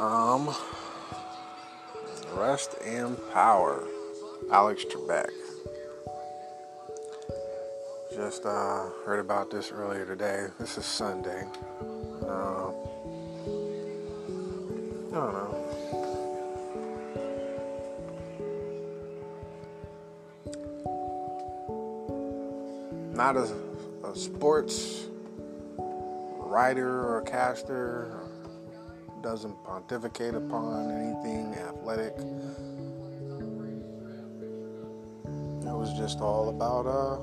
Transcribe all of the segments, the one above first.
Um, Rest in Power, Alex Trebek. Just uh, heard about this earlier today. This is Sunday. Uh, I don't know. Not a, a sports writer or caster, doesn't pontificate upon anything athletic. It was just all about, uh,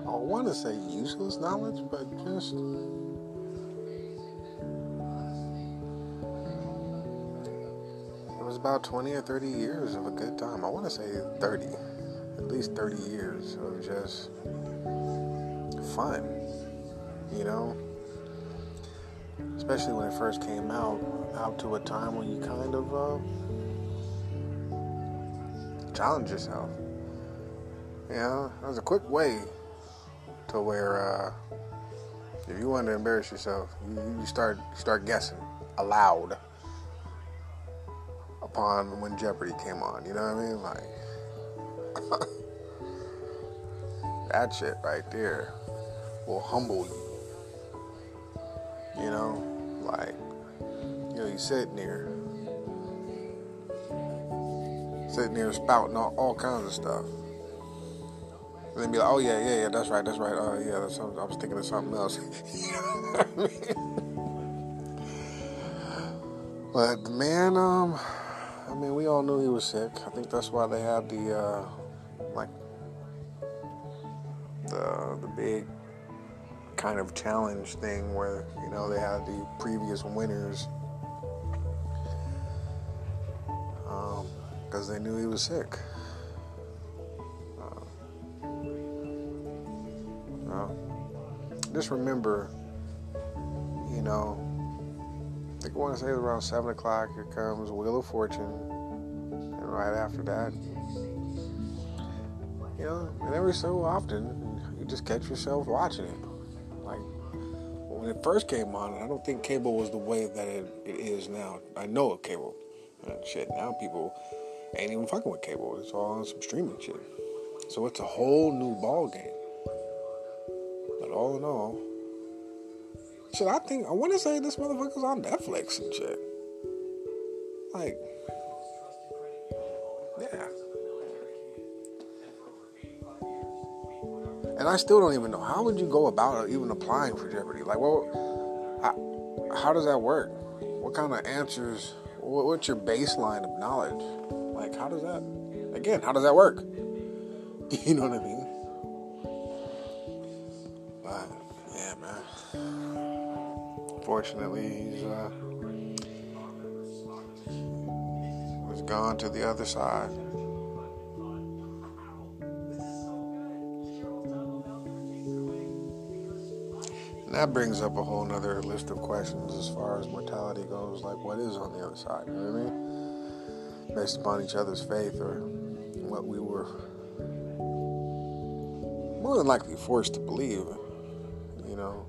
I want to say useless knowledge, but just. It was about 20 or 30 years of a good time. I want to say 30, at least 30 years of just fun, you know? Especially when it first came out, out to a time when you kind of uh, challenge yourself. You know, it was a quick way to where uh, if you wanted to embarrass yourself, you, you start start guessing aloud upon when Jeopardy came on. You know what I mean? Like that shit right there will humble you. You know, sitting there, sitting there spouting all, all kinds of stuff. And then be like, oh yeah, yeah, yeah, that's right, that's right. Oh yeah, that's. I was thinking of something else. you know I mean? But the man, um, I mean, we all knew he was sick. I think that's why they had the, uh, like, the the big kind of challenge thing where you know they had the previous winners because they knew he was sick. Uh, just remember, you know, I think I want to say around 7 o'clock, here comes Wheel of Fortune. And right after that, you know, and every so often, you just catch yourself watching it. Like, when it first came on, I don't think cable was the way that it, it is now. I know of cable. And shit, now people ain't even fucking with cable. It's all on some streaming shit. So it's a whole new ball game But all in all, shit, I think I want to say this motherfucker's on Netflix and shit. Like, yeah. And I still don't even know how would you go about even applying for Jeopardy. Like, well, how does that work? What kind of answers? What's your baseline of knowledge? How does that? Again, how does that work? You know what I mean? But, yeah, man. Fortunately, he's uh, was gone to the other side. And that brings up a whole nother list of questions as far as mortality goes. Like, what is on the other side? You know what I mean? Based upon each other's faith or what we were more than likely forced to believe, you know.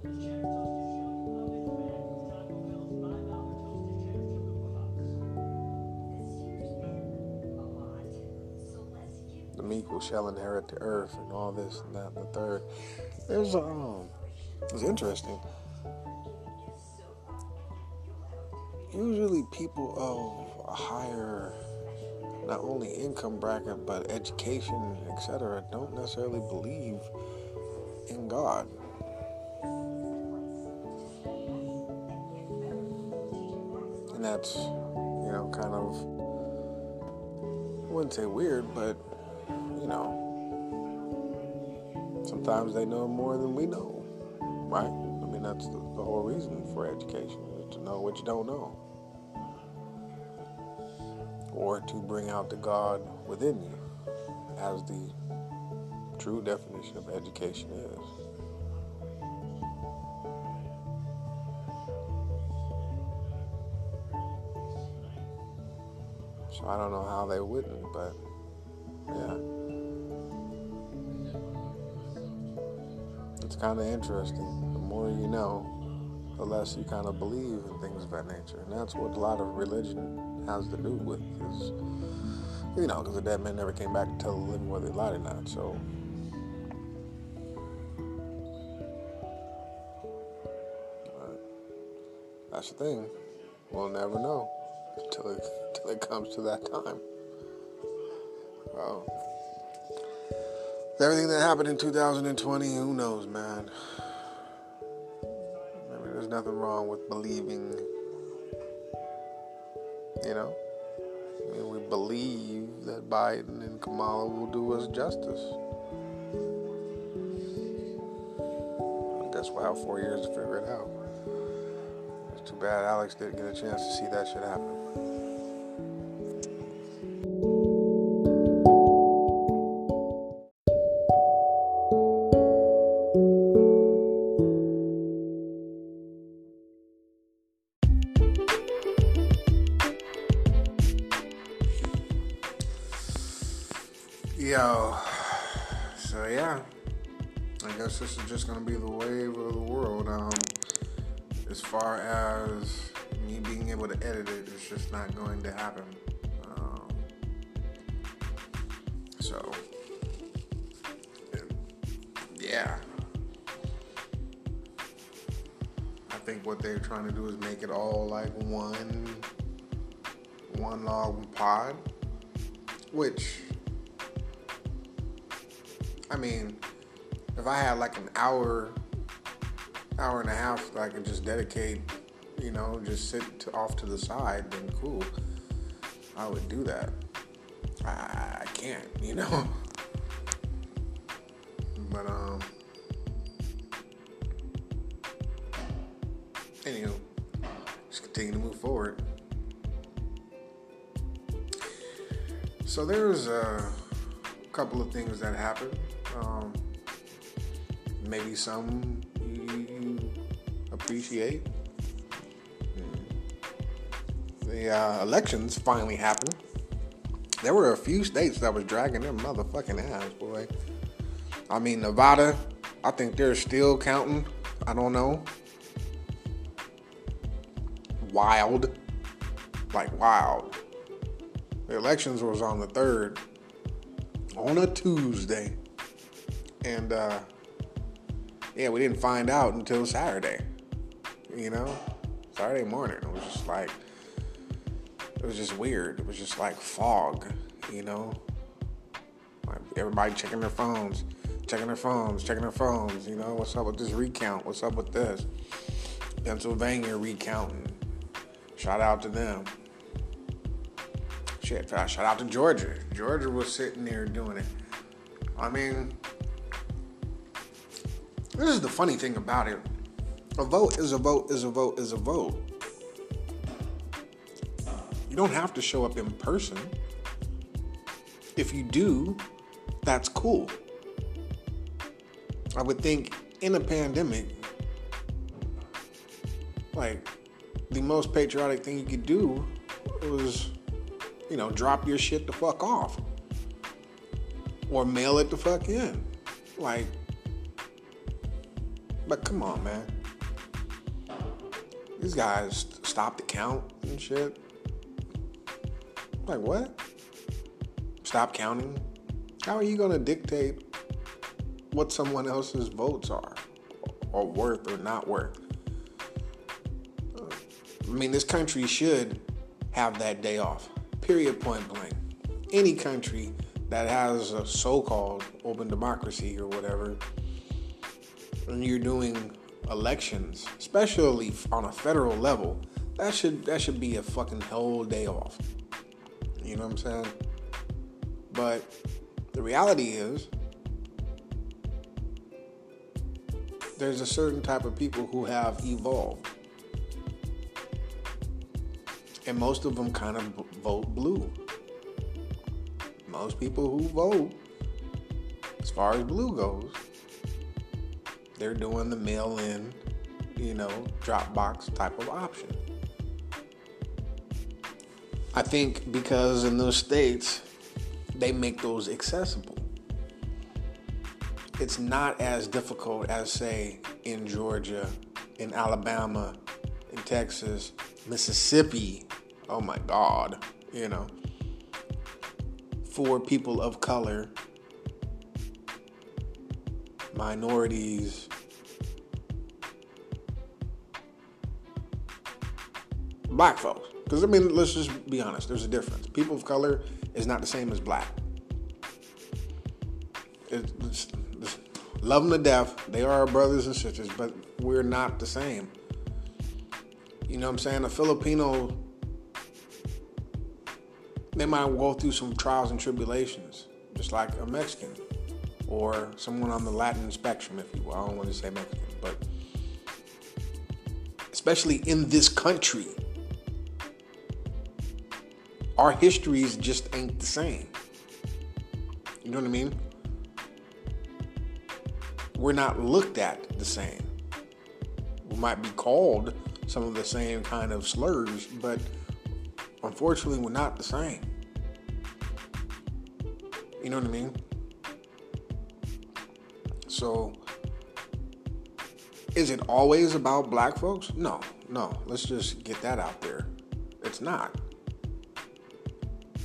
The meek will shall inherit the earth and all this and that and the third. There's um it's interesting. Usually people of a higher not only income bracket but education, etc., don't necessarily believe in God. And that's, you know, kind of I wouldn't say weird, but you know. Sometimes they know more than we know, right? I mean, that's the, the whole reason for education is to know what you don't know. Or to bring out the God within you, as the true definition of education is. So I don't know how they wouldn't, but yeah. It's kind of interesting. The more you know, the less you kind of believe in things of that nature. And that's what a lot of religion has to do with, is, you know, because the dead man never came back to tell the living whether they lied or not. So, that's the thing. We'll never know until it, until it comes to that time. Well, everything that happened in 2020, who knows, man? There's nothing wrong with believing, you know. We believe that Biden and Kamala will do us justice. I guess we'll have four years to figure it out. It's too bad Alex didn't get a chance to see that shit happen. Yo, so yeah, I guess this is just gonna be the wave of the world. Um, as far as me being able to edit it, it's just not going to happen. Um, so, yeah, I think what they're trying to do is make it all like one, one log pod, which I mean, if I had like an hour, hour and a half that I could just dedicate, you know, just sit to, off to the side, then cool. I would do that. I, I can't, you know. But um, anywho, just continue to move forward. So there's a couple of things that happened um, maybe some you, appreciate. The uh, elections finally happened. There were a few states that was dragging their motherfucking ass, boy. I mean, Nevada, I think they're still counting. I don't know. Wild. Like, wild. The elections was on the 3rd, on a Tuesday. And uh, yeah, we didn't find out until Saturday. You know, Saturday morning. It was just like, it was just weird. It was just like fog. You know, like everybody checking their phones, checking their phones, checking their phones. You know, what's up with this recount? What's up with this? Pennsylvania recounting. Shout out to them. Shit, shout out to Georgia. Georgia was sitting there doing it. I mean, this is the funny thing about it. A vote is a vote is a vote is a vote. You don't have to show up in person. If you do, that's cool. I would think in a pandemic, like the most patriotic thing you could do was, you know, drop your shit the fuck off or mail it the fuck in. Like, but come on, man. These guys stop the count and shit. Like, what? Stop counting? How are you going to dictate what someone else's votes are or worth or not worth? I mean, this country should have that day off. Period, point blank. Any country that has a so called open democracy or whatever when you're doing elections, especially on a federal level, that should that should be a fucking whole day off. You know what I'm saying? But the reality is there's a certain type of people who have evolved. And most of them kind of vote blue. Most people who vote, as far as blue goes, they're doing the mail in, you know, Dropbox type of option. I think because in those states, they make those accessible. It's not as difficult as, say, in Georgia in Alabama, in Texas, Mississippi. Oh my God, you know, for people of color, minorities, black folks. Because, I mean, let's just be honest, there's a difference. People of color is not the same as black. It's, it's, love them to death. They are our brothers and sisters, but we're not the same. You know what I'm saying? A Filipino, they might go through some trials and tribulations, just like a Mexican or someone on the Latin spectrum, if you will. I don't want to say Mexican, but especially in this country our histories just ain't the same. You know what I mean? We're not looked at the same. We might be called some of the same kind of slurs, but unfortunately, we're not the same. You know what I mean? So, is it always about black folks? No, no. Let's just get that out there. It's not.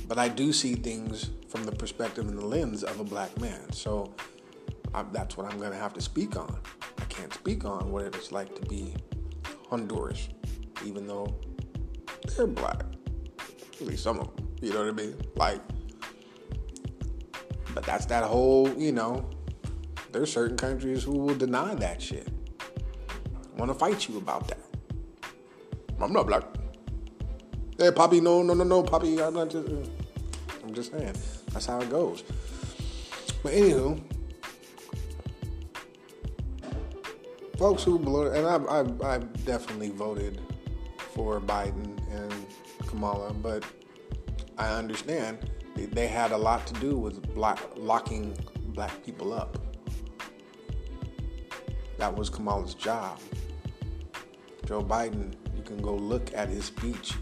But I do see things from the perspective and the lens of a black man. So I, that's what I'm going to have to speak on. I can't speak on what it's like to be Honduras, even though they're black. At least some of them. You know what I mean? Like, but that's that whole, you know, there's certain countries who will deny that shit. Want to fight you about that. I'm not black. Hey, Poppy, no, no, no, no, Poppy, I'm not just. I'm just saying. That's how it goes. But anywho, folks who blow, and I, I, I definitely voted for Biden and Kamala, but I understand they, had a lot to do with locking black people up. That was Kamala's job. Joe Biden, you can go look at his speech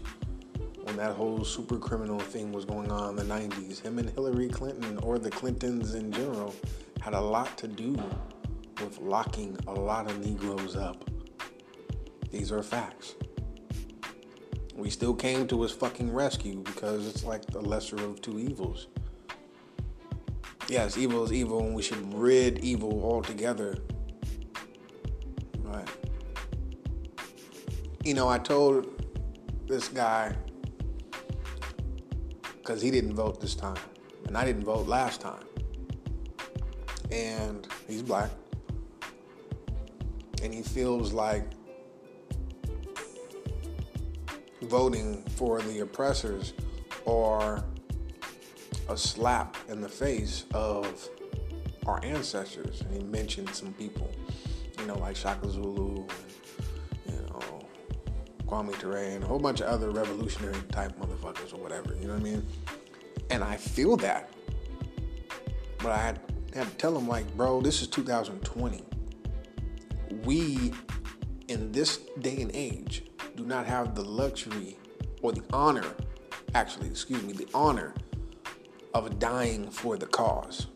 when that whole super criminal thing was going on in the 90s. Him and Hillary Clinton, or the Clintons in general, had a lot to do with locking a lot of Negroes up. These are facts. We still came to his fucking rescue because it's like the lesser of two evils. Yes, evil is evil, and we should rid evil altogether. You know, I told this guy because he didn't vote this time, and I didn't vote last time. And he's black, and he feels like voting for the oppressors or a slap in the face of our ancestors. And he mentioned some people, you know, like Shaka Zulu, and, Kwame Ture, and a whole bunch of other revolutionary type motherfuckers or whatever. You know what I mean? And I feel that. But I had, had to tell them, like, bro, this is 2020. We, in this day and age, do not have the luxury or the honor, actually, excuse me, the honor of dying for the cause.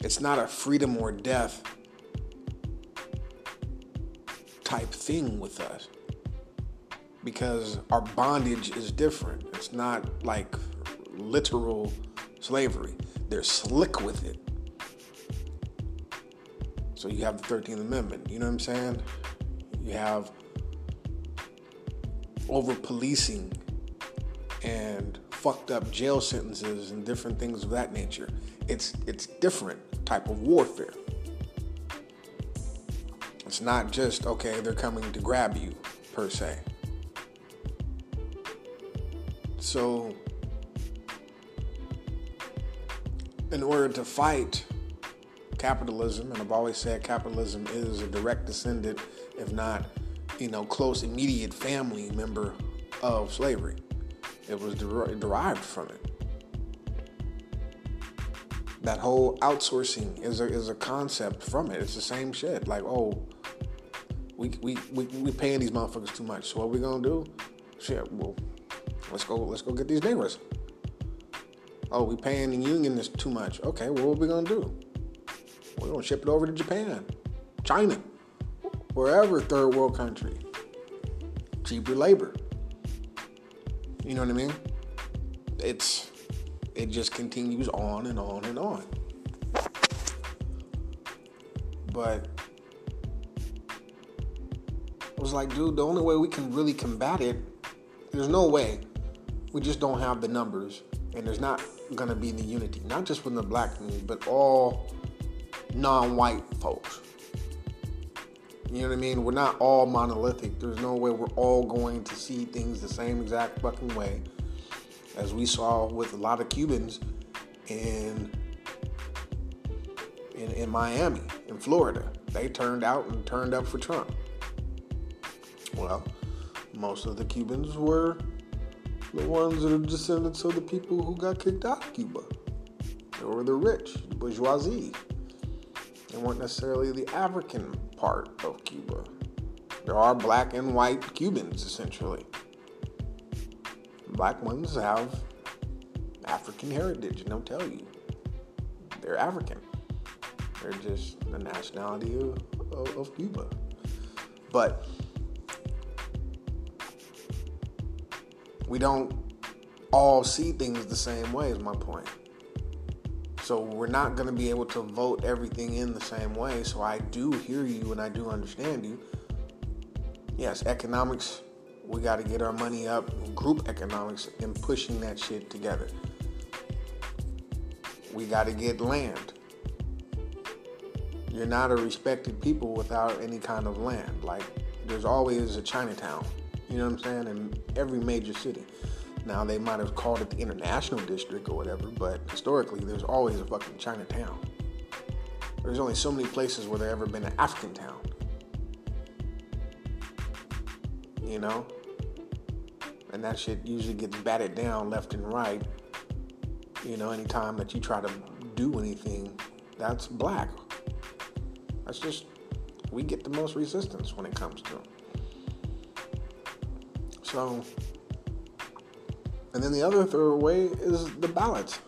It's not a freedom or death type thing with us because our bondage is different. It's not like literal slavery, they're slick with it. So you have the 13th Amendment, you know what I'm saying? You have over policing and fucked up jail sentences and different things of that nature. It's it's different type of warfare. It's not just okay, they're coming to grab you per se. So in order to fight capitalism, and I've always said capitalism is a direct descendant, if not, you know, close immediate family member of slavery. It was der- derived from it. That whole outsourcing is a, is a concept from it. It's the same shit. Like, oh, we we we we paying these motherfuckers too much. So what we gonna do? Shit, well, let's go let's go get these neighbors. Oh, we paying the union this too much. Okay, well, what we gonna do? We're gonna ship it over to Japan, China. wherever third world country, cheaper labor. You know what I mean? It's it just continues on and on and on. But was like, dude, the only way we can really combat it, there's no way. We just don't have the numbers, and there's not gonna be the unity, not just with the black community, but all non-white folks. You know what I mean? We're not all monolithic. There's no way we're all going to see things the same exact fucking way as we saw with a lot of Cubans in in, in Miami, in Florida. They turned out and turned up for Trump. Well, most of the Cubans were the ones that are descendants of the people who got kicked out of Cuba. They were the rich, the bourgeoisie. They weren't necessarily the African part of Cuba. There are black and white Cubans, essentially. Black ones have African heritage, and they'll tell you they're African. They're just the nationality of, of, of Cuba. But we don't all see things the same way, is my point. So we're not going to be able to vote everything in the same way. So I do hear you and I do understand you. Yes, economics, we got to get our money up, group economics, and pushing that shit together. We got to get land. You're not a respected people without any kind of land. Like, there's always a Chinatown, you know what I'm saying, in every major city. Now they might have called it the International District or whatever, but historically there's always a fucking Chinatown. There's only so many places where there ever been an African town. You know? And that shit usually gets batted down left and right. You know, anytime that you try to do anything that's black. That's just we get the most resistance when it comes to. So and then the other third way is the ballots.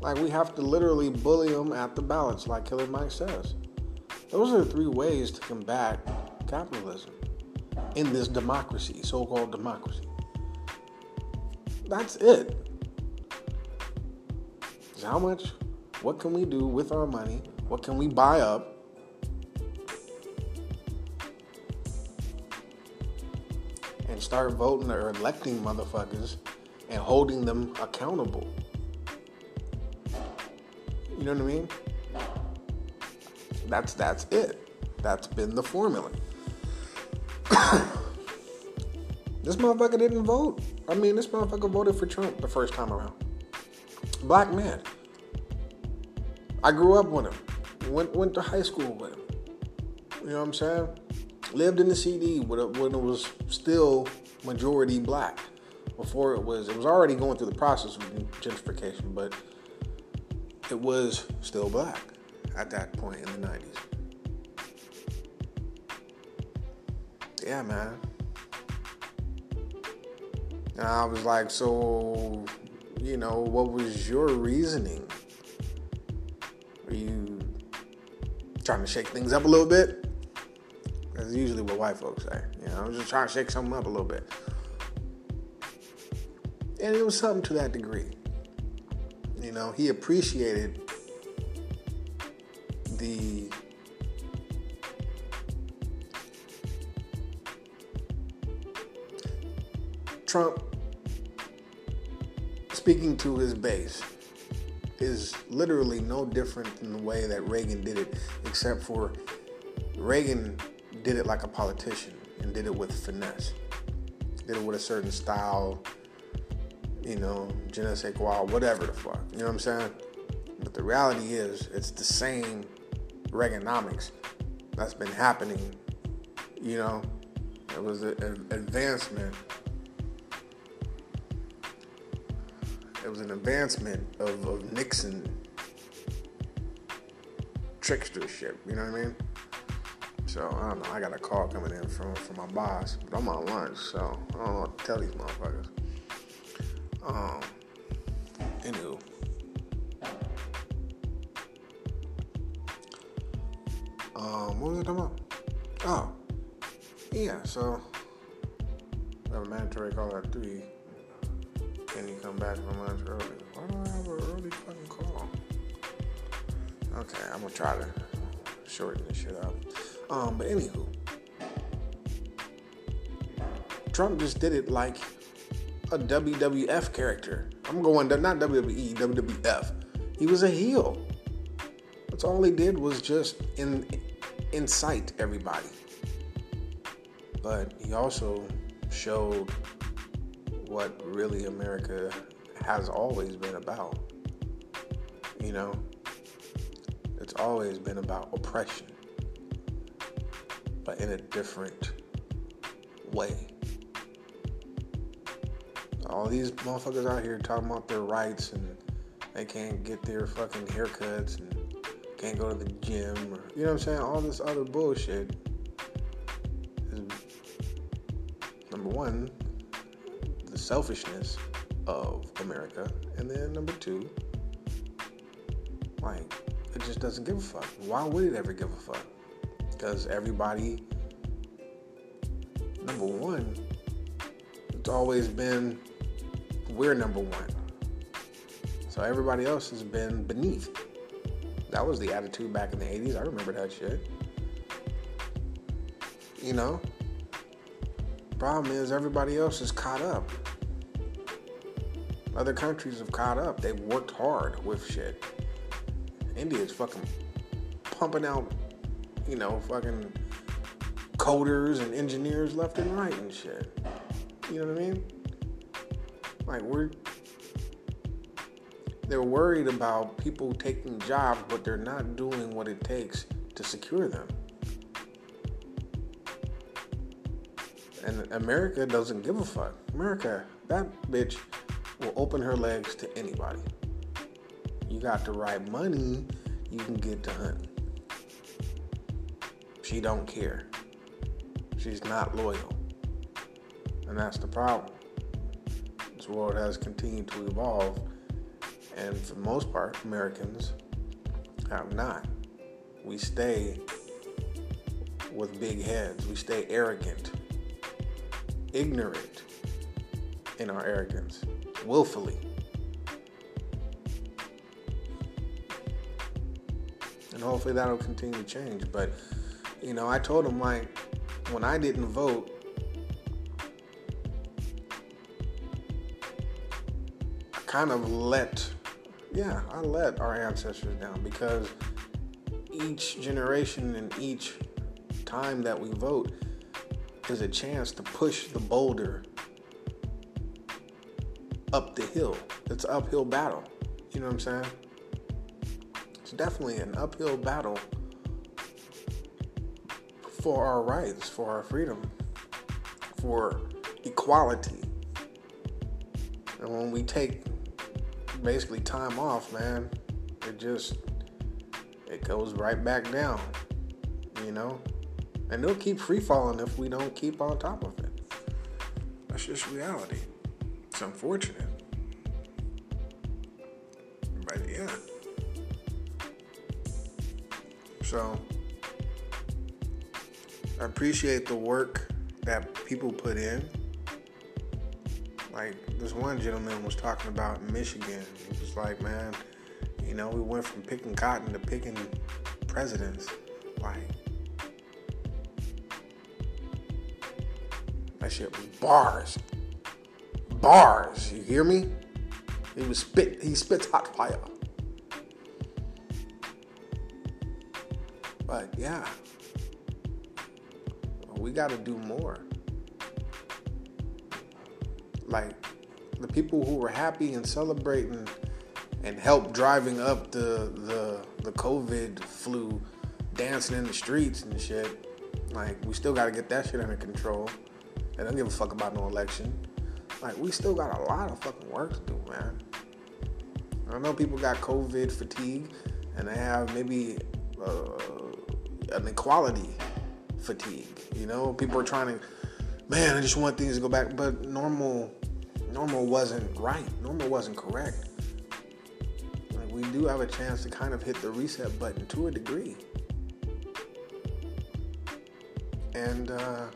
Like we have to literally bully them at the ballots, like Killer Mike says. Those are three ways to combat capitalism in this democracy, so-called democracy. That's it. How much? What can we do with our money? What can we buy up? And start voting or electing motherfuckers and holding them accountable. You know what I mean? That's that's it. That's been the formula. this motherfucker didn't vote. I mean, this motherfucker voted for Trump the first time around. Black man. I grew up with him. Went went to high school with him. You know what I'm saying? Lived in the CD when it, was still majority black. Before it was, it was already going through the process of gentrification, but it was still black at that point in the 90s. Yeah, man. And I was like, so, you know, what was your reasoning? Were you trying to shake things up a little bit? That's usually what white folks say. You know, I'm just trying to shake something up a little bit. And it was something to that degree. You know, he appreciated the Trump speaking to his base is literally no different than the way that Reagan did it, except for Reagan did it like a politician and did it with finesse. Did it with a certain style, you know, je ne sais quoi, whatever the fuck. You know what I'm saying? But the reality is, it's the same Reaganomics that's been happening. You know, it was an advancement. It was an advancement of, of Nixon trickstership. You know what I mean? So I don't know. I got a call coming in from from my boss, but I'm on lunch, so I don't know what to tell these motherfuckers. Um. Anywho. Um. What was I talking about? Oh, yeah. So, I have a mandatory call at three. Can you come back from lunch early? Why do I have an early fucking call? Okay, I'm gonna try to shorten this shit up. Um, but anywho, Trump just did it like a WWF character. I'm going not WWE, WWF. He was a heel. That's all he did was just in, incite everybody. But he also showed what really America has always been about. You know, it's always been about oppression, but in a different way. All these motherfuckers out here talking about their rights and they can't get their fucking haircuts and can't go to the gym or you know what I'm saying? All this other bullshit is number one, the selfishness of America, and then number two, like it just doesn't give a fuck. Why would it ever give a fuck? Because everybody, number one, it's always been we're number one. So everybody else has been beneath. That was the attitude back in the 80s. I remember that shit. You know? Problem is, everybody else is caught up. Other countries have caught up. They've worked hard with shit. India's fucking pumping out, you know, fucking coders and engineers left and right and shit. You know what I mean? Like we're they're worried about people taking jobs, but they're not doing what it takes to secure them. And America doesn't give a fuck. America, that bitch will open her legs to anybody. You got the right money, you can get to hunting. She don't care. She's not loyal. And that's the problem. This world has continued to evolve, and for the most part, Americans have not. We stay with big heads, we stay arrogant, ignorant in our arrogance, willfully. And hopefully that'll continue to change. But, you know, I told him, like, when I didn't vote, I kind of let, yeah, I let our ancestors down because each generation and each time that we vote is a chance to push the boulder up the hill. It's an uphill battle. You know what I'm saying? It's definitely an uphill battle for our rights, for our freedom, for equality. And when we take basically time off, man, it just it goes right back down, you know? And it'll keep free falling if we don't keep on top of it. That's just reality. It's unfortunate. But yeah. So appreciate the work that people put in. Like this one gentleman was talking about Michigan. He was like, man, you know, we went from picking cotton to picking presidents. Like, that shit was bars. Bars. You hear me? He was spit. He spits hot fire. But yeah, we got to do more. Like the people who were happy and celebrating and helped driving up the the the COVID flu, dancing in the streets and shit. Like we still got to get that shit under control. They don't give a fuck about no election. Like we still got a lot of fucking work to do, man. I know people got COVID fatigue, and they have maybe uh, an equality fatigue. You know, people are trying to, man, I just want things to go back, but normal, normal wasn't right. Normal wasn't correct. Like we do have a chance to kind of hit the reset button to a degree. And uh,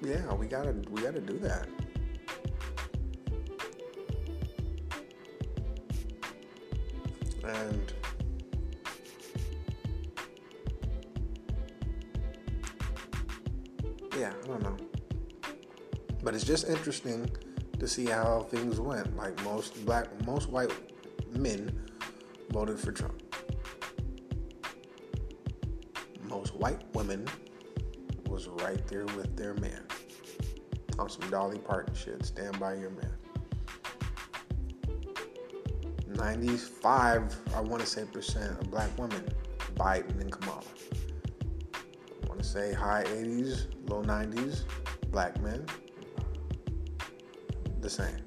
yeah, we gotta we gotta do that. And just interesting to see how things went. Like most black, most white men voted for Trump. Most white women was right there with their man on some Dolly Parton shit. Stand by your man. 95, I want to say percent of black women, Biden and Kamala. I want to say high 80s, low 90s, black men, the same.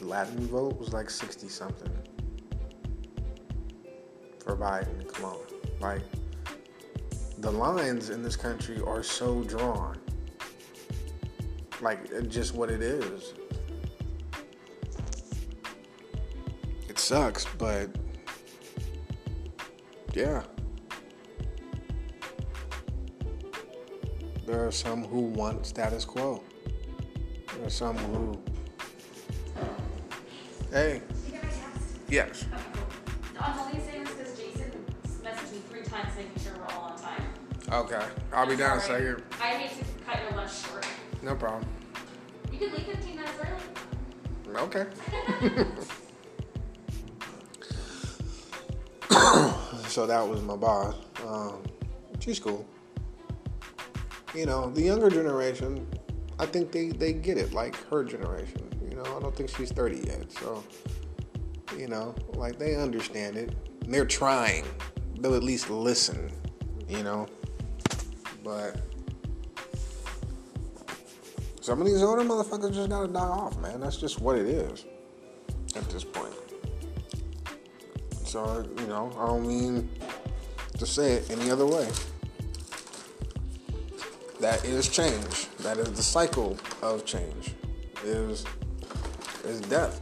The Latin vote was like 60 something for Biden and Kamala. Like, the lines in this country are so drawn. Like, just what it is. It sucks, but yeah. There are some who want status quo. There are some who. Hey. Yes. I'm only saying this because Jason messaged me three times making sure we're all on time. Okay. I'll be down in a Sorry. second. I hate to cut your lunch short. No problem. You could leave 15 minutes early. Okay. so that was my boss. Um, she's cool. You know, the younger generation, I think they, they get it, like her generation. You know, I don't think she's 30 yet. So, you know, like they understand it. And they're trying. They'll at least listen, you know. But some of these older motherfuckers just gotta die off, man. That's just what it is at this point. So, you know, I don't mean to say it any other way. That is change. That is the cycle of change. Is is death.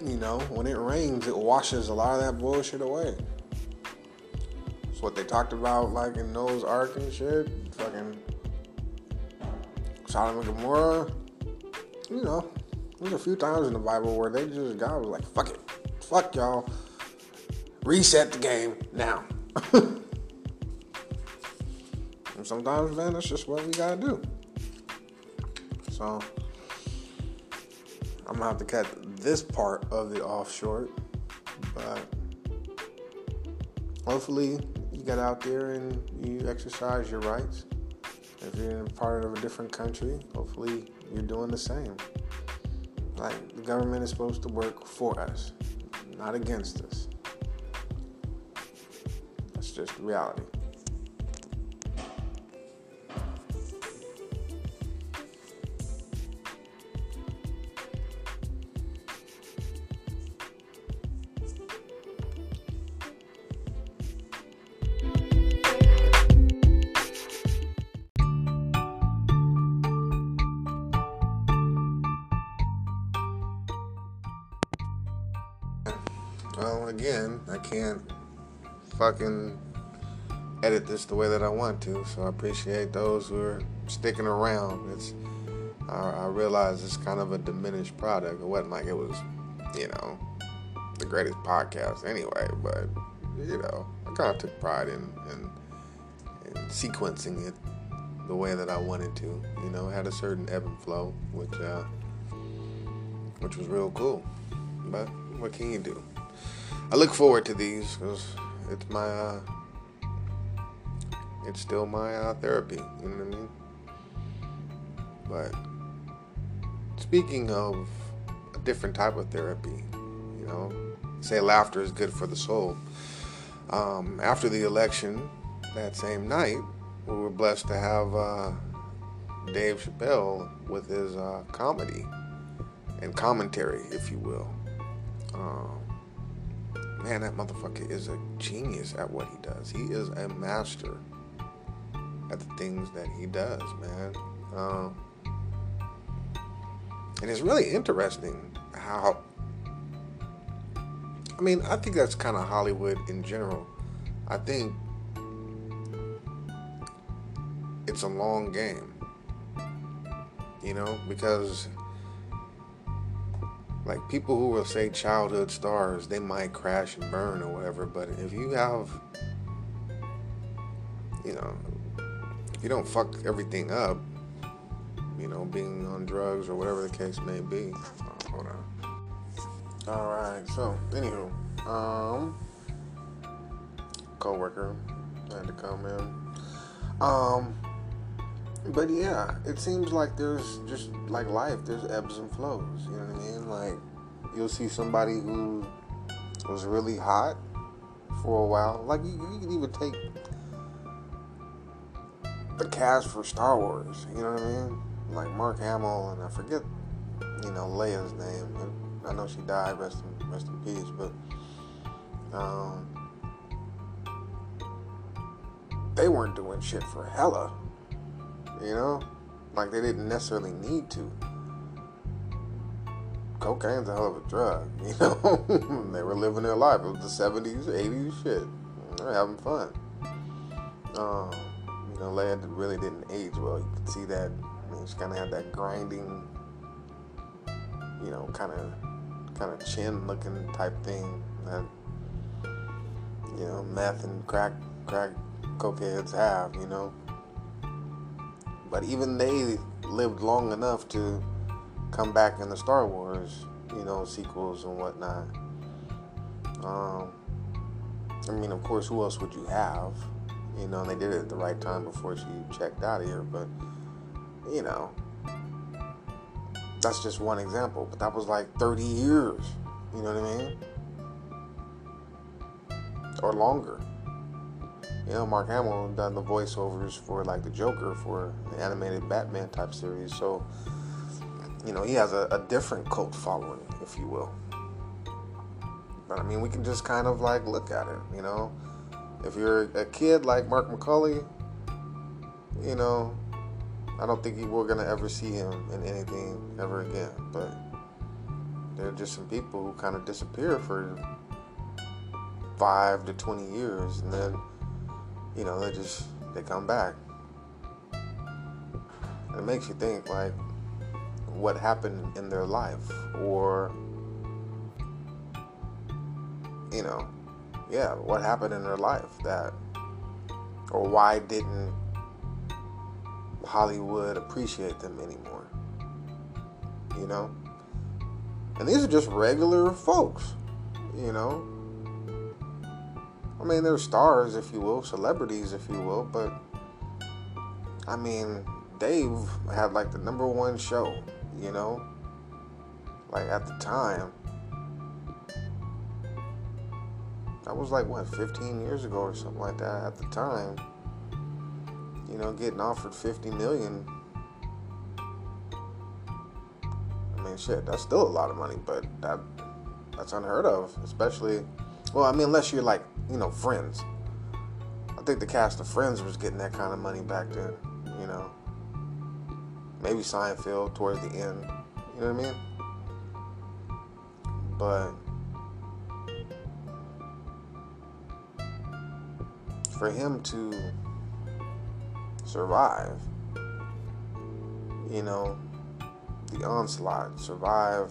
You know, when it rains, it washes a lot of that bullshit away. It's what they talked about, like in Noah's Ark and shit. Fucking Sodom and Gomorrah. You know, there's a few times in the Bible where they just God was like, "Fuck it, fuck y'all, reset the game now." and sometimes, man, that's just what we gotta do. So I'm gonna have to cut this part of it off short, but hopefully you get out there and you exercise your rights. If you're in a part of a different country, hopefully you're doing the same. Like the government is supposed to work for us, not against us. That's just reality. Again, I can't fucking edit this the way that I want to, so I appreciate those who are sticking around. It's I, I realize it's kind of a diminished product. It wasn't like it was, you know, the greatest podcast anyway, but you know, I kind of took pride in, in in sequencing it the way that I wanted to. You know, had a certain ebb and flow, which uh, which was real cool. But what can you do? I look forward to these because it's my, uh, it's still my uh, therapy. You know what I mean? But speaking of a different type of therapy, you know, say laughter is good for the soul. Um, after the election that same night, we were blessed to have uh, Dave Chappelle with his uh, comedy and commentary, if you will. Um, man, that motherfucker is a genius at what he does. He is a master at the things that he does, man. Um, and it's really interesting how I mean, I think that's kind of Hollywood in general. I think it's a long game. You know, because like people who will say childhood stars, they might crash and burn or whatever, but if you have you know, you don't fuck everything up, you know, being on drugs or whatever the case may be. Oh, hold on. All right. So, anywho, um, coworker had to come in. Um, but yeah, it seems like there's just like life. There's ebbs and flows. You know what I mean? Like you'll see somebody who was really hot for a while. Like you, you can even take the cast for Star Wars. You know what I mean? Like Mark Hamill and I forget, you know, Leia's name. I know she died. Rest in rest in peace. But um, they weren't doing shit for hella. You know, like they didn't necessarily need to. Cocaine's a hell of a drug. You know, they were living their life. It was the '70s, '80s, shit. They're having fun. Um, you know, Leia really didn't age well. You could see that. Mean, she kind of had that grinding, you know, kind of, kind of chin-looking type thing that, you know, meth and crack, crack cokeheads have. You know, but even they lived long enough to come back in the Star Wars, you know, sequels and whatnot. Um, I mean, of course, who else would you have? You know, and they did it at the right time before she checked out of here, but, you know, that's just one example. But that was like 30 years, you know what I mean? Or longer. You know, Mark Hamill done the voiceovers for like the Joker for the animated Batman type series, so you know he has a, a different cult following, if you will. But I mean, we can just kind of like look at it, you know. If you're a kid like Mark McCauley, you know, I don't think we're gonna ever see him in anything ever again. But there are just some people who kind of disappear for five to twenty years, and then you know, they just they come back. It makes you think like what happened in their life or you know, yeah, what happened in their life that or why didn't Hollywood appreciate them anymore? You know? And these are just regular folks, you know? I mean, they're stars, if you will, celebrities, if you will, but I mean, Dave had like the number one show, you know, like at the time. That was like what, 15 years ago or something like that. At the time, you know, getting offered 50 million. I mean, shit, that's still a lot of money, but that that's unheard of, especially. Well, I mean, unless you're like you know, Friends. I think the cast of Friends was getting that kind of money back then, you know. Maybe Seinfeld towards the end, you know what I mean? But for him to survive, you know, the onslaught, survive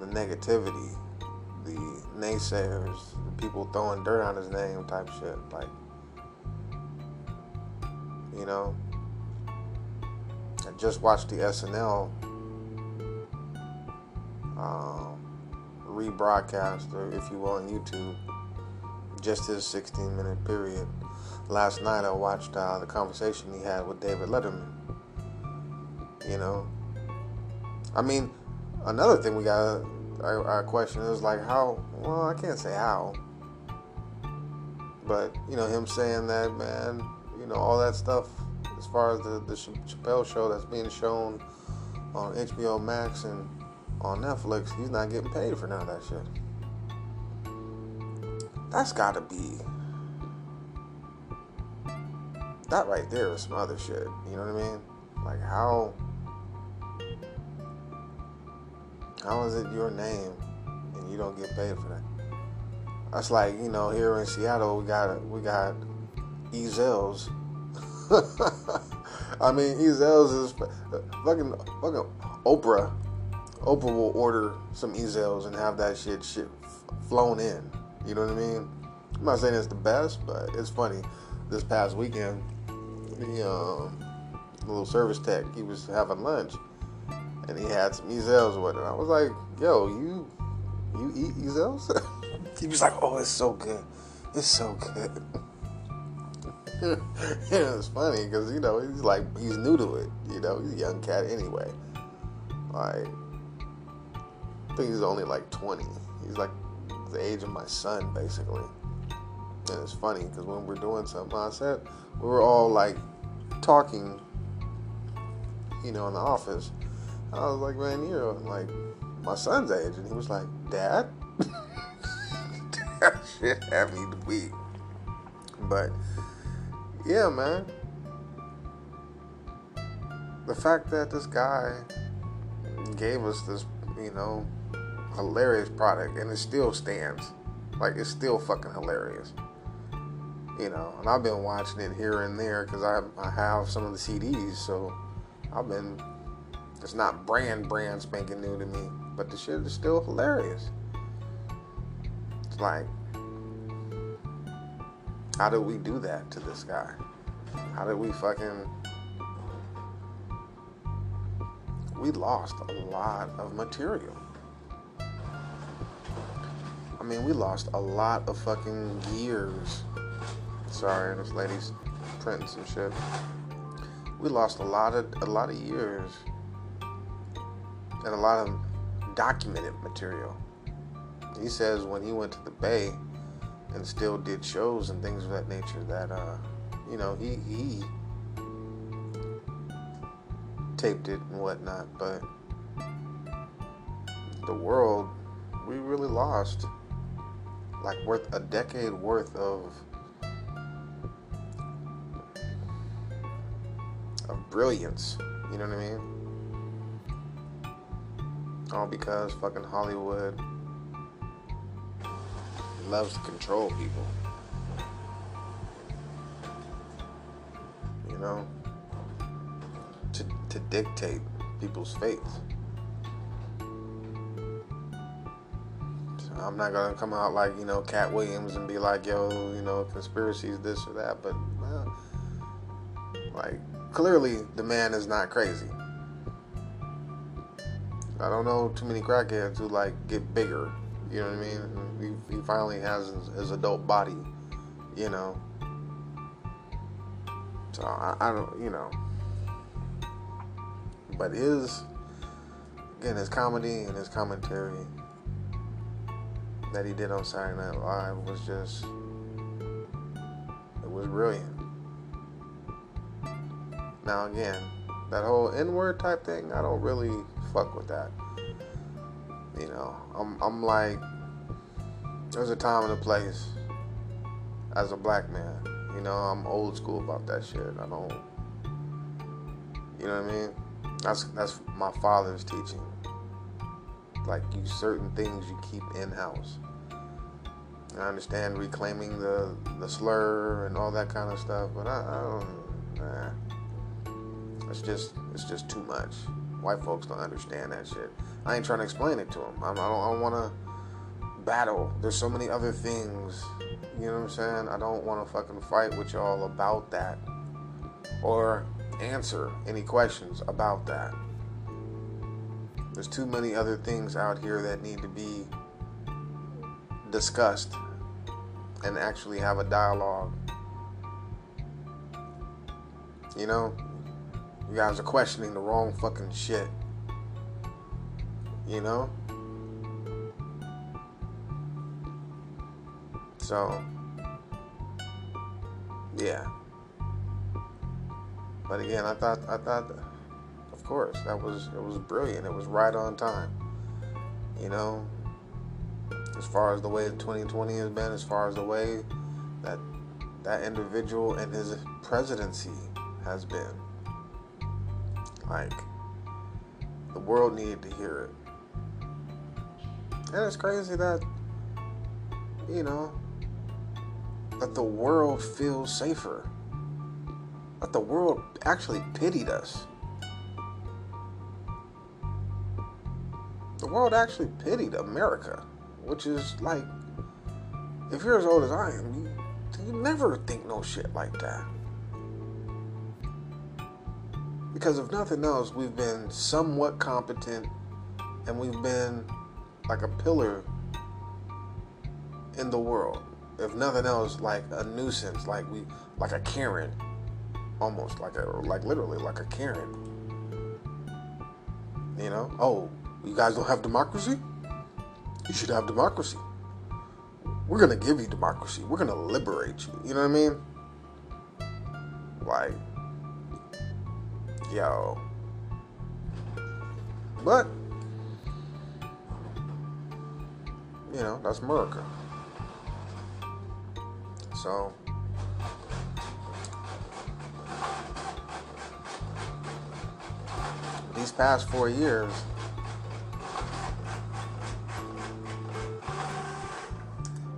the negativity, the naysayers, the people throwing dirt on his name type shit. Like, you know, I just watched the SNL um, rebroadcast, or if you will, on YouTube, just his 16 minute period. Last night I watched uh, the conversation he had with David Letterman. You know, I mean, another thing we got our, our question is like how well i can't say how but you know him saying that man you know all that stuff as far as the, the chappelle show that's being shown on hbo max and on netflix he's not getting paid for none of that shit. That's gotta be that right there is some other shit you know what i mean? Like how how is it your name and you don't get paid for that. That's like you know here in Seattle we got we got Ezell's. I mean Ezell's is fucking fucking Oprah. Oprah will order some Ezell's and have that shit shit flown in. You know what I mean? I'm not saying it's the best, but it's funny. This past weekend, the um, little service tech, he was having lunch, and he had some Ezell's with it. I was like, "Yo, you you eat Ezell's?" he was like, "Oh, it's so good. It's so good." yeah, it's funny because you know he's like he's new to it. You know, he's a young cat anyway. Like, I think he's only like 20. He's like the age of my son, basically. And it's funny because when we're doing something, I said we were all like talking, you know, in the office. I was like, man, you're like my son's age, and he was like, Dad. that shit had me to weak. But yeah, man. The fact that this guy gave us this, you know, hilarious product and it still stands. Like it's still fucking hilarious. You know, and I've been watching it here and there because I, I have some of the CDs, so I've been. It's not brand brand spanking new to me, but the shit is still hilarious. It's like, how did we do that to this guy? How did we fucking we lost a lot of material. I mean, we lost a lot of fucking years. Sorry, this lady's printing some shit. We lost a lot of a lot of years and a lot of documented material. He says when he went to the Bay and still did shows and things of that nature that uh, you know, he he taped it and whatnot, but the world, we really lost like worth a decade worth of of brilliance. You know what I mean? All because fucking Hollywood loves to control people. You know? To to dictate people's faith. I'm not gonna come out like you know Katt Williams and be like, yo, you know, conspiracies, this or that. But well, like clearly the man is not crazy. I don't know too many crackheads who like get bigger. You know what I mean? He, he finally has his, his, adult body. You know. So I, I don't, you know. But his, again, his comedy and his commentary that he did on Saturday Night Live was just it was brilliant. Now again, that whole N-word type thing, I don't really fuck with that. You know, I'm I'm like there's a time and a place as a black man. You know, I'm old school about that shit. I don't you know what I mean? That's that's my father's teaching. Like you certain things you keep in house. I understand reclaiming the the slur and all that kind of stuff, but I, I don't. Nah. It's just it's just too much. White folks don't understand that shit. I ain't trying to explain it to them. I, I don't, don't want to battle. There's so many other things. You know what I'm saying? I don't want to fucking fight with y'all about that, or answer any questions about that. There's too many other things out here that need to be discussed and actually have a dialogue. You know, you guys are questioning the wrong fucking shit. You know? So, yeah. But again, I thought, I thought, of course, that was, it was brilliant. It was right on time. You know, as far as the way 2020 has been, as far as the way that that individual and his presidency has been. Like, the world needed to hear it. And it's crazy that, you know, that the world feels safer. That the world actually pitied us. The world actually pitied America, which is like, if you're as old as I am, you, you never think no shit like that. Because if nothing else, we've been somewhat competent and we've been like a pillar in the world. If nothing else, like a nuisance, like we, like a Karen, almost like a, like literally like a Karen. You know? Oh, you guys don't have democracy? You should have democracy. We're gonna give you democracy. We're gonna liberate you. You know what I mean? Like, yo. But you know, that's America. So, these past four years,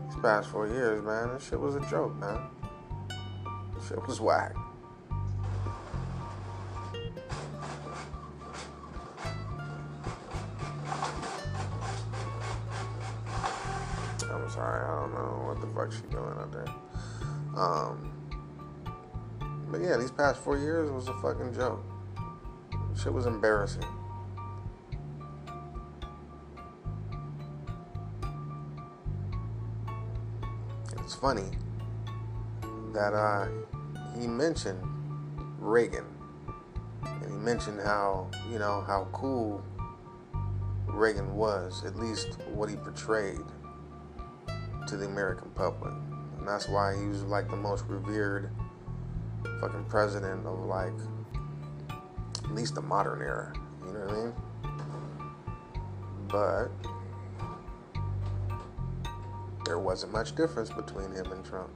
these past four years, man, this shit was a joke, man. This shit was whack. Years was a fucking joke. Shit was embarrassing. It's funny that uh, he mentioned Reagan, and he mentioned how you know how cool Reagan was, at least what he portrayed to the American public. And that's why he was like the most revered fucking president of like at least the modern era. You know what I mean? But there wasn't much difference between him and Trump.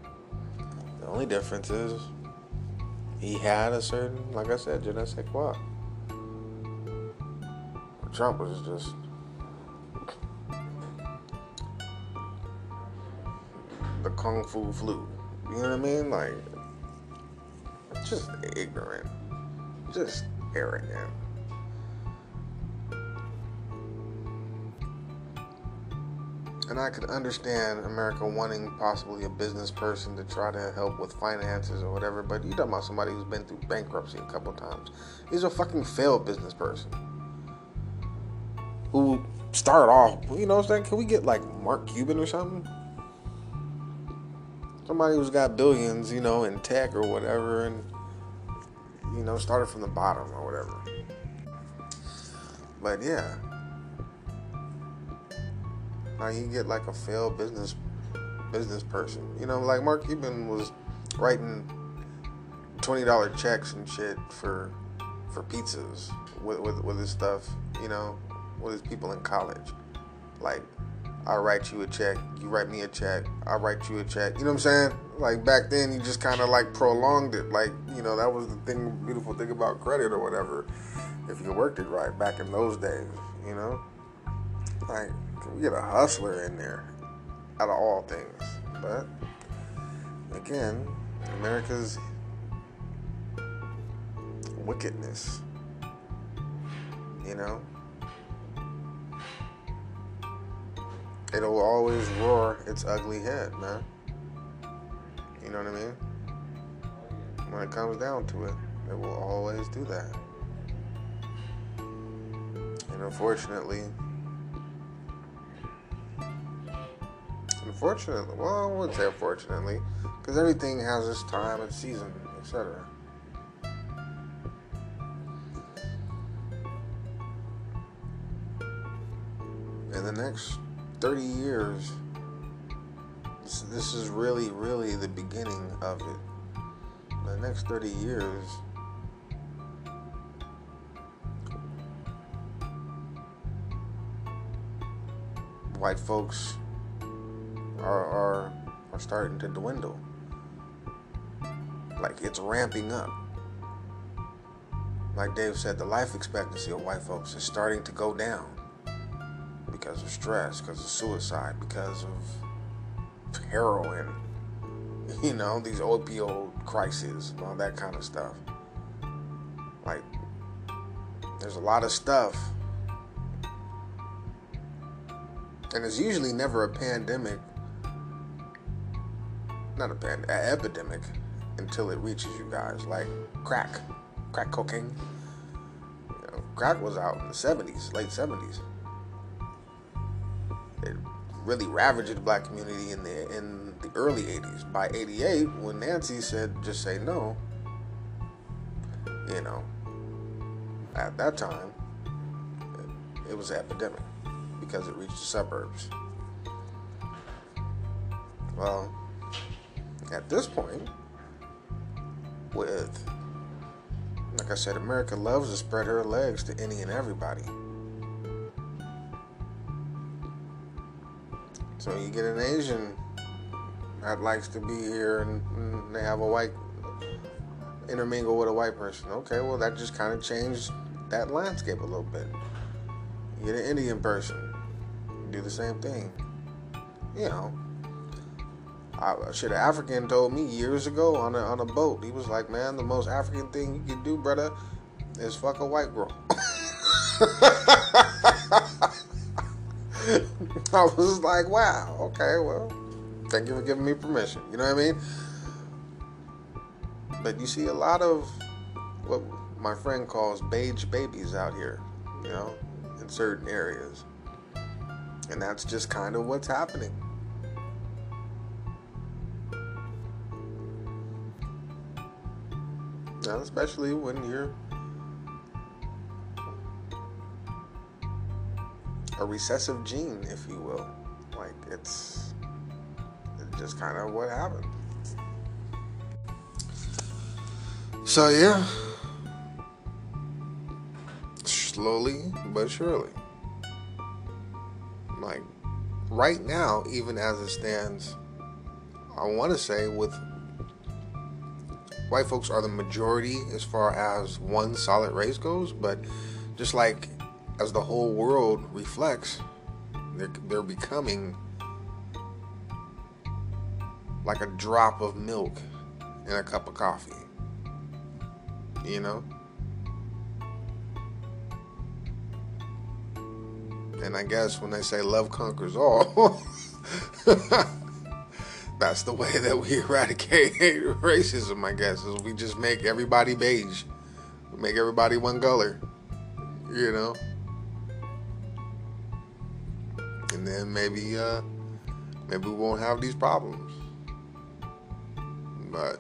The only difference is he had a certain, like I said, je ne sais quoi. Trump was just the kung fu flu. You know what I mean? Like, just ignorant, just arrogant. And I could understand America wanting possibly a business person to try to help with finances or whatever, but you're talking about somebody who's been through bankruptcy a couple times. He's a fucking failed business person who started off, you know what I'm saying? Can we get like Mark Cuban or something? somebody who's got billions, you know, in tech or whatever, and you know, started from the bottom or whatever. But yeah, now you get like a failed business business person, you know, like Mark Cuban was writing twenty dollar checks and shit for for pizzas with, with with his stuff, you know, with his people in college, like I write you a check, you write me a check, I write you a check. You know what I'm saying? Like back then, you just kind of like prolonged it. Like you know that was the thing, beautiful thing about credit or whatever. If you worked it right back in those days, you know. Like we get a hustler in there, out of all things. But again, America's wickedness. You know. It'll always roar its ugly head, man. You know what I mean? When it comes down to it, it will always do that. And unfortunately, unfortunately, well, I wouldn't say unfortunately, because everything has its time and season, etc. And the next 30 years, this, this is really, really the beginning of it. The next 30 years, white folks are, are, are starting to dwindle. Like it's ramping up. Like Dave said, the life expectancy of white folks is starting to go down because of stress, because of suicide, because of heroin, you know, these opioid crises all that kind of stuff. Like, there's a lot of stuff. And it's usually never a pandemic, not a pandemic, an epidemic until it reaches you guys. Like crack, crack cocaine. You know, crack was out in the 70s, late 70s. Really ravaged the black community in the in the early 80s. By 88, when Nancy said just say no, you know, at that time, it, it was epidemic because it reached the suburbs. Well, at this point, with, like I said, America loves to spread her legs to any and everybody. So you get an Asian that likes to be here and, and they have a white intermingle with a white person. Okay, well that just kind of changed that landscape a little bit. You get an Indian person, do the same thing. You know, I, shit, an African told me years ago on a, on a boat. He was like, man, the most African thing you can do, brother, is fuck a white girl. I was like, wow, okay, well, thank you for giving me permission. You know what I mean? But you see a lot of what my friend calls beige babies out here, you know, in certain areas. And that's just kind of what's happening. Now, especially when you're a recessive gene, if you will. Like it's, it's just kind of what happened. So yeah, slowly but surely. Like right now, even as it stands, I want to say with white folks are the majority as far as one solid race goes, but just like as the whole world reflects, they're, they're becoming like a drop of milk in a cup of coffee. You know? And I guess when they say love conquers all, that's the way that we eradicate racism, I guess, is we just make everybody beige. We make everybody one color. You know? And then maybe uh maybe we won't have these problems. But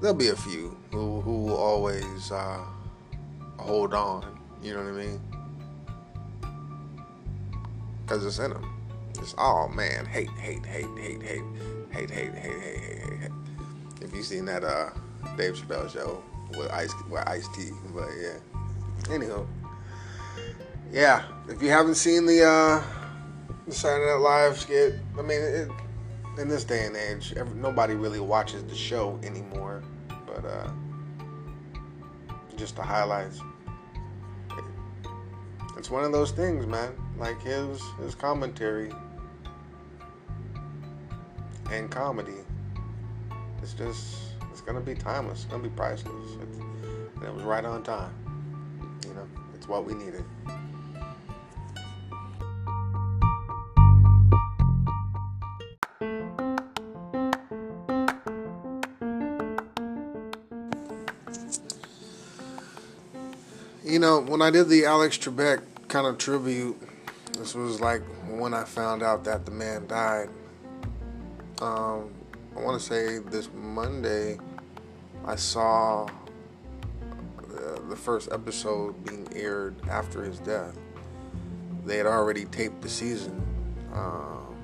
there'll be a few who who will always uh hold on, you know what I mean? Cause it's in them. It's oh man, hate, hate, hate, hate, hate, hate, hate, hate, hate, hate, hate, hate. If you seen that uh Dave Chappelle show with Ice with Ice T, but yeah. Anywho, yeah. If you haven't seen the uh the Saturday Night Live skit, I mean, it, in this day and age, every, nobody really watches the show anymore. But uh just the highlights. It's one of those things, man. Like his his commentary and comedy. It's just it's gonna be timeless. It's gonna be priceless. It's, and it was right on time. You know, it's what we needed. You know, when I did the Alex Trebek kind of tribute, this was like when I found out that the man died. Um, I want to say this Monday, I saw the, the first episode being aired after his death. They had already taped the season. Um,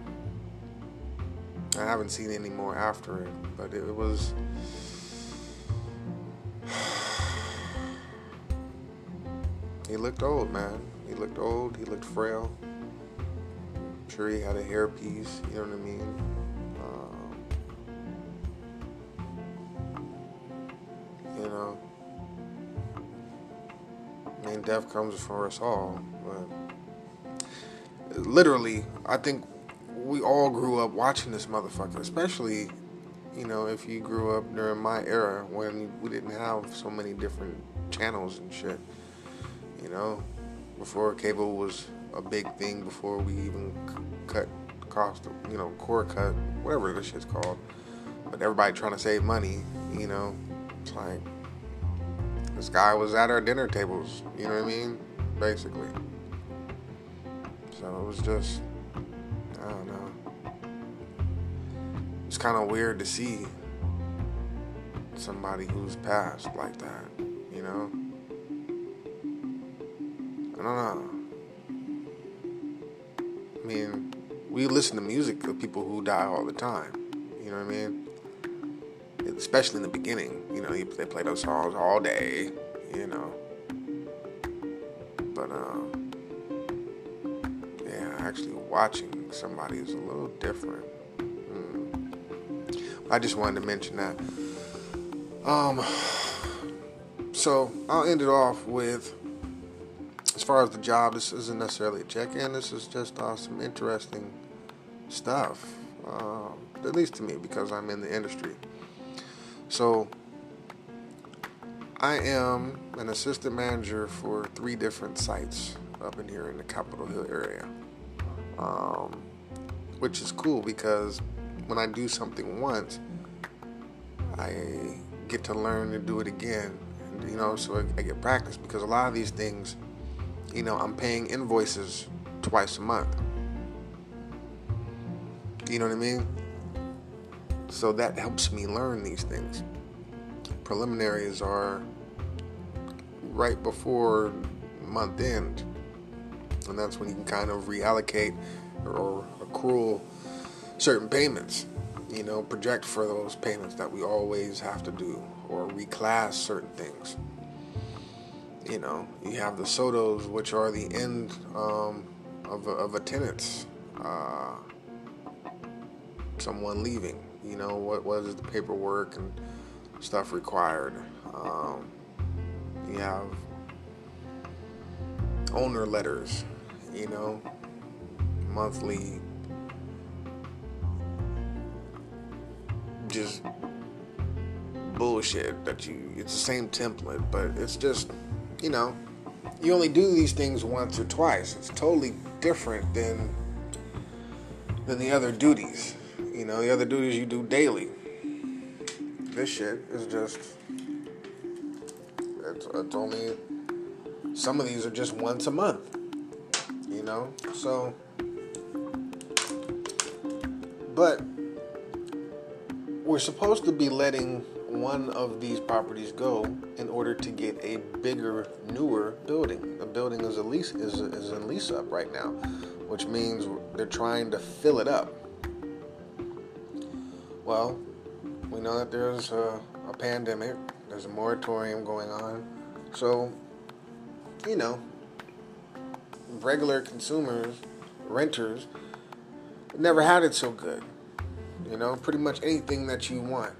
I haven't seen any more after it, but it was. He looked old, man. He looked old. He looked frail. I'm sure he had a hairpiece. You know what I mean? Um, you know, I mean, death comes for us all, but literally, I think we all grew up watching this motherfucker, especially, you know, if you grew up during my era when we didn't have so many different channels and shit. You know, before cable was a big thing, before we even cut cost, you know, core cut, whatever this shit's called. But everybody trying to save money, you know, it's like this guy was at our dinner tables, you know what I mean? Basically. So it was just, I don't know. It's kind of weird to see somebody who's passed like that, you know? I don't know. I mean, we listen to music of people who die all the time, you know what I mean? Especially in the beginning, you know, they play those songs all day, you know. But, um, yeah, actually watching somebody is a little different. Mm. I just wanted to mention that. Um, so I'll end it off with, as far as the job, this isn't necessarily a check-in. This is just uh, some interesting stuff, um, at least to me, because I'm in the industry. So I am an assistant manager for three different sites up in here in the Capitol Hill area, um, which is cool because when I do something once, I get to learn to do it again. You know, so I get practice because a lot of these things, you know, I'm paying invoices twice a month. You know what I mean? So that helps me learn these things. Preliminaries are right before month end, and that's when you can kind of reallocate or accrue certain payments. You know, project for those payments that we always have to do, or reclass certain things. You know, you have the SOTOs, which are the end um, of, of a tenant's uh, someone leaving. You know, what was the paperwork and stuff required. Um, you have owner letters, you know, monthly, just bullshit that you, it's the same template, but it's just, you know, you only do these things once or twice. It's totally different than than the other duties. You know, the other duties you do daily. This shit is just it's, it's only some of these are just once a month. You know, so but we're supposed to be letting one of these properties go in order to get a bigger, newer building. The building is a lease is, is in lease up right now, which means they're trying to fill it up. Well, we know that there's a, a pandemic. There's a moratorium going on, so you know, regular consumers, renters, never had it so good. You know, pretty much anything that you want.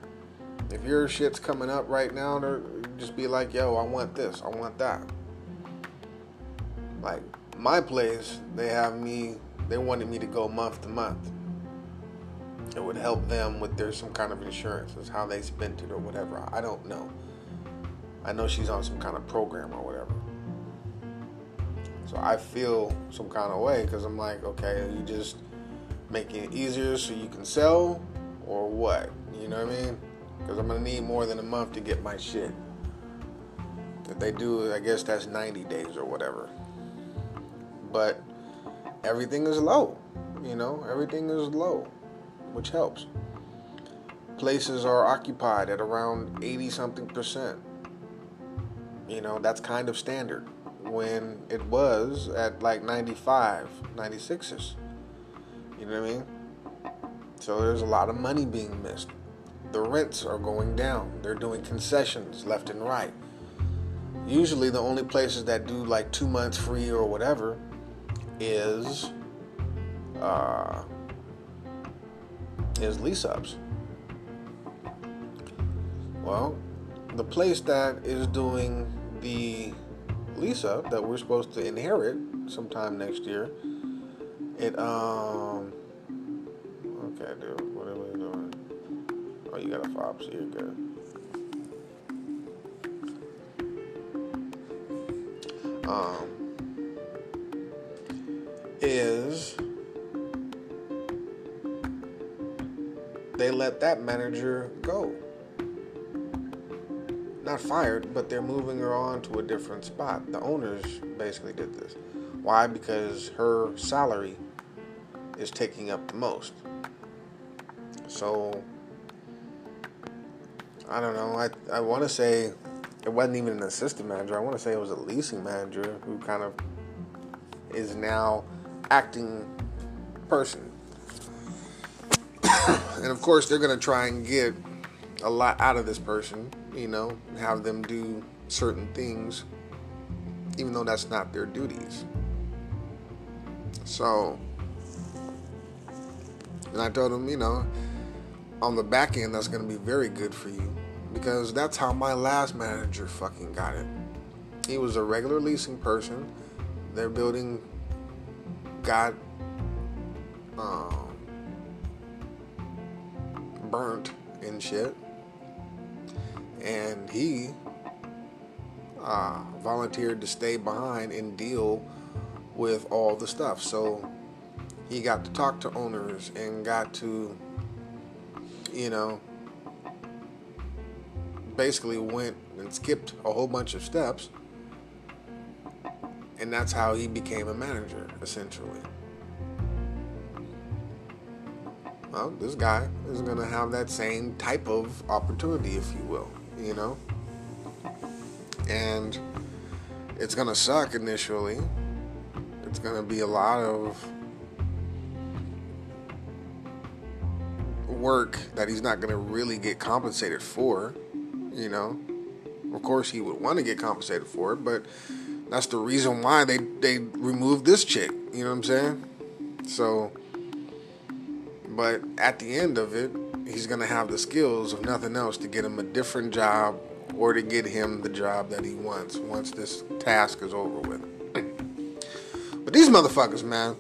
If your shit's coming up right now, just be like, yo, I want this, I want that. Like, my place, they have me, they wanted me to go month to month. It would help them with their some kind of insurance, is how they spent it or whatever. I don't know. I know she's on some kind of program or whatever. So I feel some kind of way because I'm like, okay, you just making it easier so you can sell or what? You know what I mean? Because I'm to need more than a month to get my shit. If they do, I guess that's 90 days or whatever. But everything is low. You know, everything is low, which helps. Places are occupied at around 80 something percent. You know, that's kind of standard when it was at like 95, 96ish. You know what I mean? So there's a lot of money being missed. The rents are going down. They're doing concessions left and right. Usually, the only places that do like two months free or whatever is uh, is lease ups. Well, the place that is doing the lease up that we're supposed to inherit sometime next year It um. Okay, dude. Oh, you got a fob, so you're good. Um. Is they let that manager go. Not fired, but they're moving her on to a different spot. The owners basically did this. Why? Because her salary is taking up the most. So I don't know. I I want to say it wasn't even an assistant manager. I want to say it was a leasing manager who kind of is now acting person. and of course, they're going to try and get a lot out of this person, you know, have them do certain things, even though that's not their duties. So, and I told him, you know, on the back end, that's going to be very good for you because that's how my last manager fucking got it. He was a regular leasing person. Their building got um, burnt and shit. And he uh, volunteered to stay behind and deal with all the stuff. So he got to talk to owners and got to, you know, basically went and skipped a whole bunch of steps. And that's how he became a manager, essentially. Well, this guy is going to have that same type of opportunity, if you will, you know? And it's going to suck initially. It's going to be a lot of work that he's not going to really get compensated for, you know? Of course, he would want to get compensated for it, but that's the reason why they, they removed this chick, you know what I'm saying? So, but at the end of it, he's to have the skills, if nothing else, to get him a different job or to get him the job that he wants once this task is over with. but these motherfuckers, man,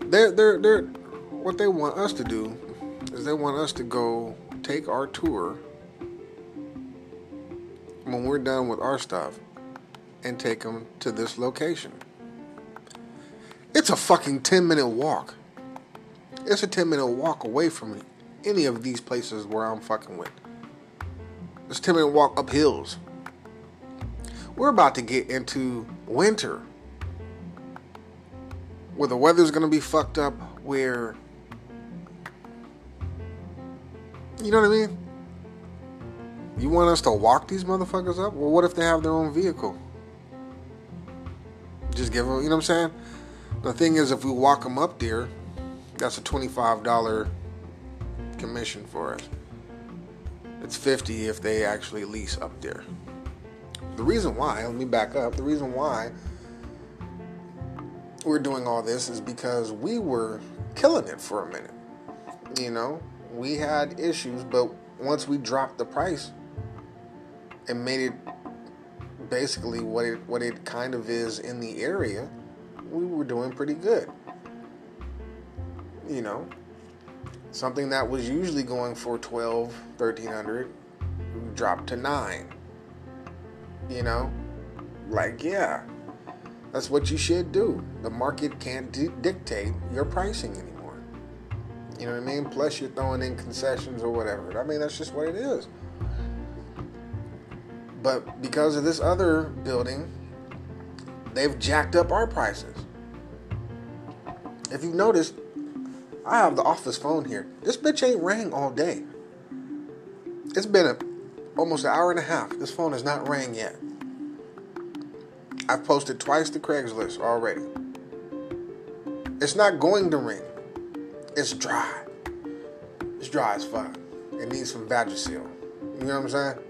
they're they're they're what they want us to do is they want us to go take our tour when we're done with our stuff and take them to this location. It's a fucking 10 minute walk. It's a 10 minute walk away from any of these places where I'm fucking with. It's a 10 minute walk up hills. We're about to get into winter where the weather's gonna be fucked up, where. You know what I mean? You want us to walk these motherfuckers up? Well, what if they have their own vehicle? Just give them, you know what I'm saying? The thing is, if we walk them up there, that's a $25 commission for us. It's 50 if they actually lease up there. The reason why, let me back up. The reason why we're doing all this is because we were killing it for a minute. You know, we had issues, but once we dropped the price and made it basically what it what it kind of is in the area, we were doing pretty good. You know, something that was usually going for 12, 1300 dropped to 9. You know, like yeah, that's what you should do. The market can't di- dictate your pricing anymore. You know what I mean? Plus you're throwing in concessions or whatever. I mean, that's just what it is. But because of this other building, they've jacked up our prices. If you've noticed, I have the office phone here. This bitch ain't rang all day. It's been a, almost an hour and a half. This phone has not rang yet. I've posted twice to Craigslist already. It's not going to ring. It's dry. It's dry as fuck. It needs some Vagisil. You know what I'm saying?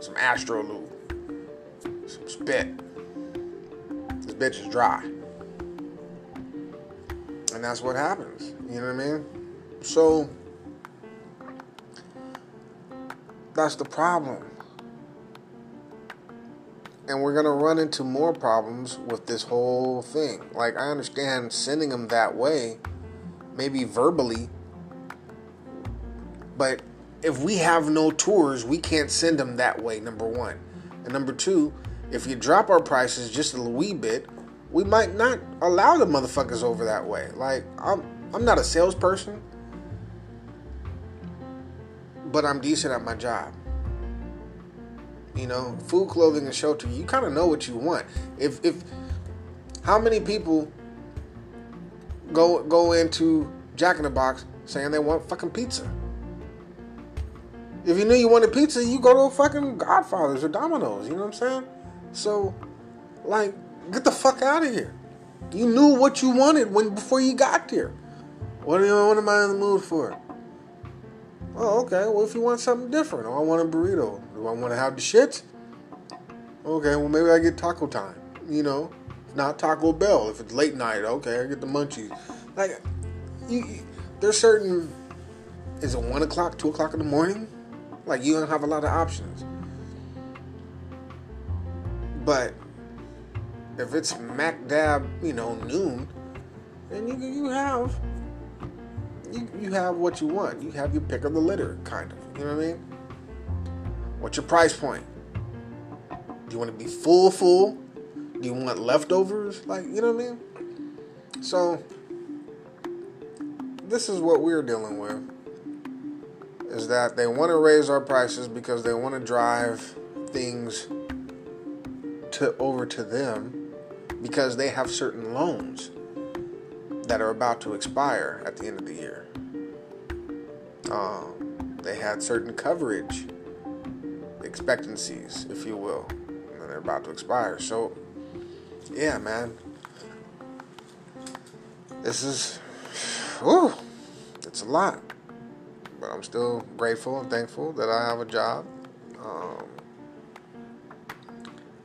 Some Astro Lube. Some spit. This bitch is dry. And that's what happens. You know what I mean? So that's the problem. and we're gonna run into more problems with this whole thing. Like I understand sending them that way, maybe verbally, but if we have no tours, we can't send them that way. Number one, and number two, if you drop our prices just a wee bit, we might not allow the motherfuckers over that way. Like I'm, I'm not a salesperson, but I'm decent at my job. You know, food, clothing, and shelter. You kind of know what you want. If if how many people go go into Jack in the Box saying they want fucking pizza? If you knew you wanted pizza, you go to a fucking Godfather's or Domino's. You know what I'm saying? So, like, get the fuck out of here. You knew what you wanted when before you got there. What, you, what am I in the mood for? Oh, okay. Well, if you want something different, oh, I want a burrito. Do I want to have the shits? Okay, well, maybe I get Taco Time. You know, not Taco Bell. If it's late night, okay, I get the munchies. Like, you there's certain. Is it one o'clock, two o'clock in the morning? Like, you don't have a lot of options. But if it's smack dab, you know, noon, then you you have you, you have what you want. You have your pick of the litter, kind of. You know what I mean? What's your price point? Do you want to be full, full? Do you want leftovers? Like, you know what I mean? So, this is what we're dealing with. Is that they want to raise our prices because they want to drive things to over to them because they have certain loans that are about to expire at the end of the year. Um, they had certain coverage expectancies, if you will, and they're about to expire. So, yeah, man, this is, whew, it's a lot, but I'm still grateful and thankful that I have a job. Um,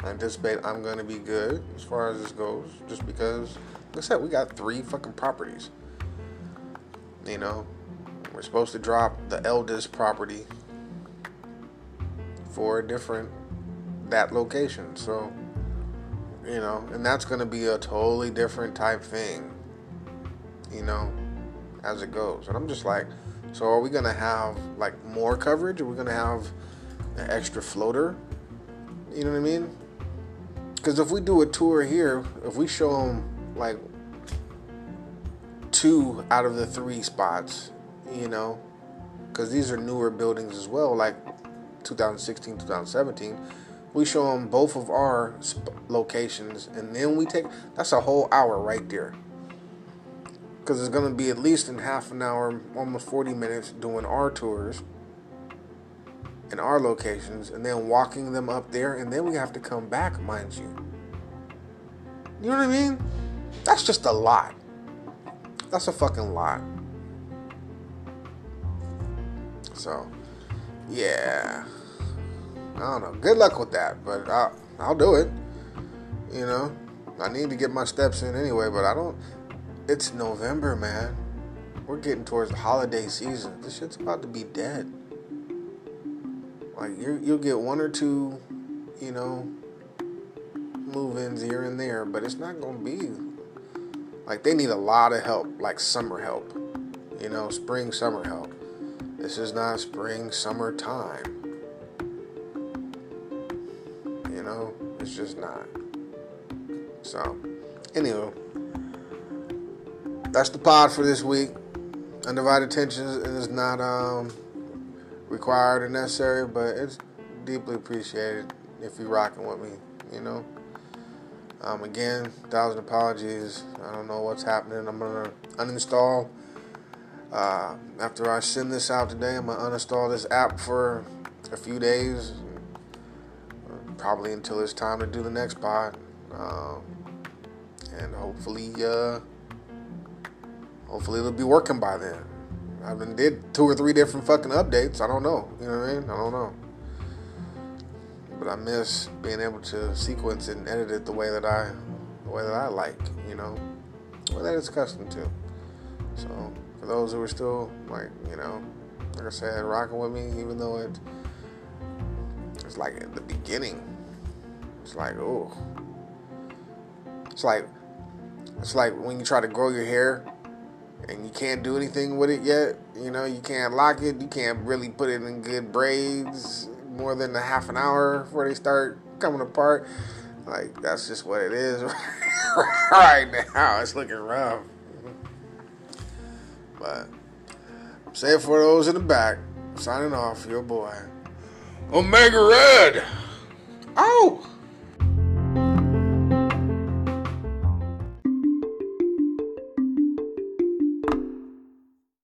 I anticipate I'm going to be good as far as this goes, just because like I said, we got three fucking properties. You know, we're supposed to drop the eldest property for a different that location. So, you know, and that's going to be a totally different type thing. You know, as it goes. And I'm just like, so are we to have like more coverage? Are we to have an extra floater? You know what I mean? Because if we do a tour here, if we show them like two out of the three spots, you know, because these are newer buildings as well, like 2016, 2017. We show them both of our sp- locations, and then we take that's a whole hour right there. Because it's going to be at least in half an hour, almost 40 minutes doing our tours in our locations, and then walking them up there, and then we have to come back, mind you. You know what I mean? That's just a lot. That's a fucking lot. So, yeah. I don't know. Good luck with that, but I'll, I'll do it. You know, I need to get my steps in anyway, but I don't. It's November, man. We're getting towards the holiday season. This shit's about to be dead. Like you, you'll get one or two, you know, move-ins here and there, but it's not gonna be like they need a lot of help, like summer help. You know, spring summer help. This is not spring summer time. You know, it's just not. So, anyway, that's the pod for this week. Undivided attention is not um, required or necessary, but it's deeply appreciated if you're rocking with me. You know. Um, again, thousand apologies. I don't know what's happening. I'm gonna uninstall. Uh, after I send this out today, I'm gonna uninstall this app for a few days, probably until it's time to do the next pod, um, and hopefully, uh, hopefully it'll be working by then. I've been did two or three different fucking updates. I don't know. You know what I mean? I don't know but I miss being able to sequence and edit it the way that I, the way that I like, you know, way that it's accustomed to. So for those who are still like, you know, like I said, rocking with me, even though it, it's like at the beginning, It's like, oh. It's like it's like when you try to grow your hair and you can't do anything with it yet. You know, you can't lock it. You can't really put it in good braids more than a half an hour before they start coming apart. Like that's just what it is right now. It's looking rough. But say it for those in the back. Signing off, your boy. Omega Red. Oh!